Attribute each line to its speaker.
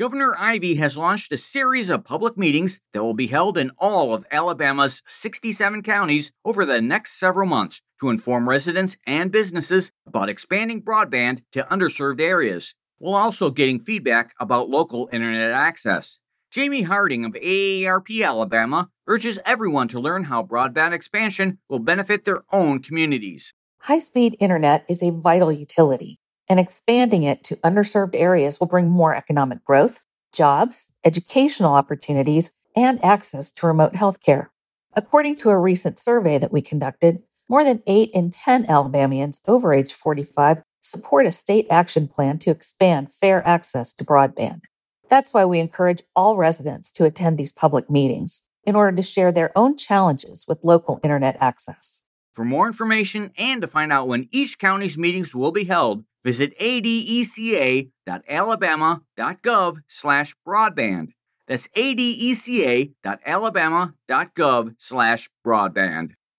Speaker 1: Governor Ivey has launched a series of public meetings that will be held in all of Alabama's 67 counties over the next several months to inform residents and businesses about expanding broadband to underserved areas, while also getting feedback about local internet access. Jamie Harding of AARP Alabama urges everyone to learn how broadband expansion will benefit their own communities.
Speaker 2: High speed internet is a vital utility and expanding it to underserved areas will bring more economic growth, jobs, educational opportunities, and access to remote health care. According to a recent survey that we conducted, more than 8 in 10 Alabamians over age 45 support a state action plan to expand fair access to broadband. That's why we encourage all residents to attend these public meetings in order to share their own challenges with local internet access.
Speaker 1: For more information and to find out when each county's meetings will be held, visit adeca.alabama.gov slash broadband. That's adeca.alabama.gov slash broadband.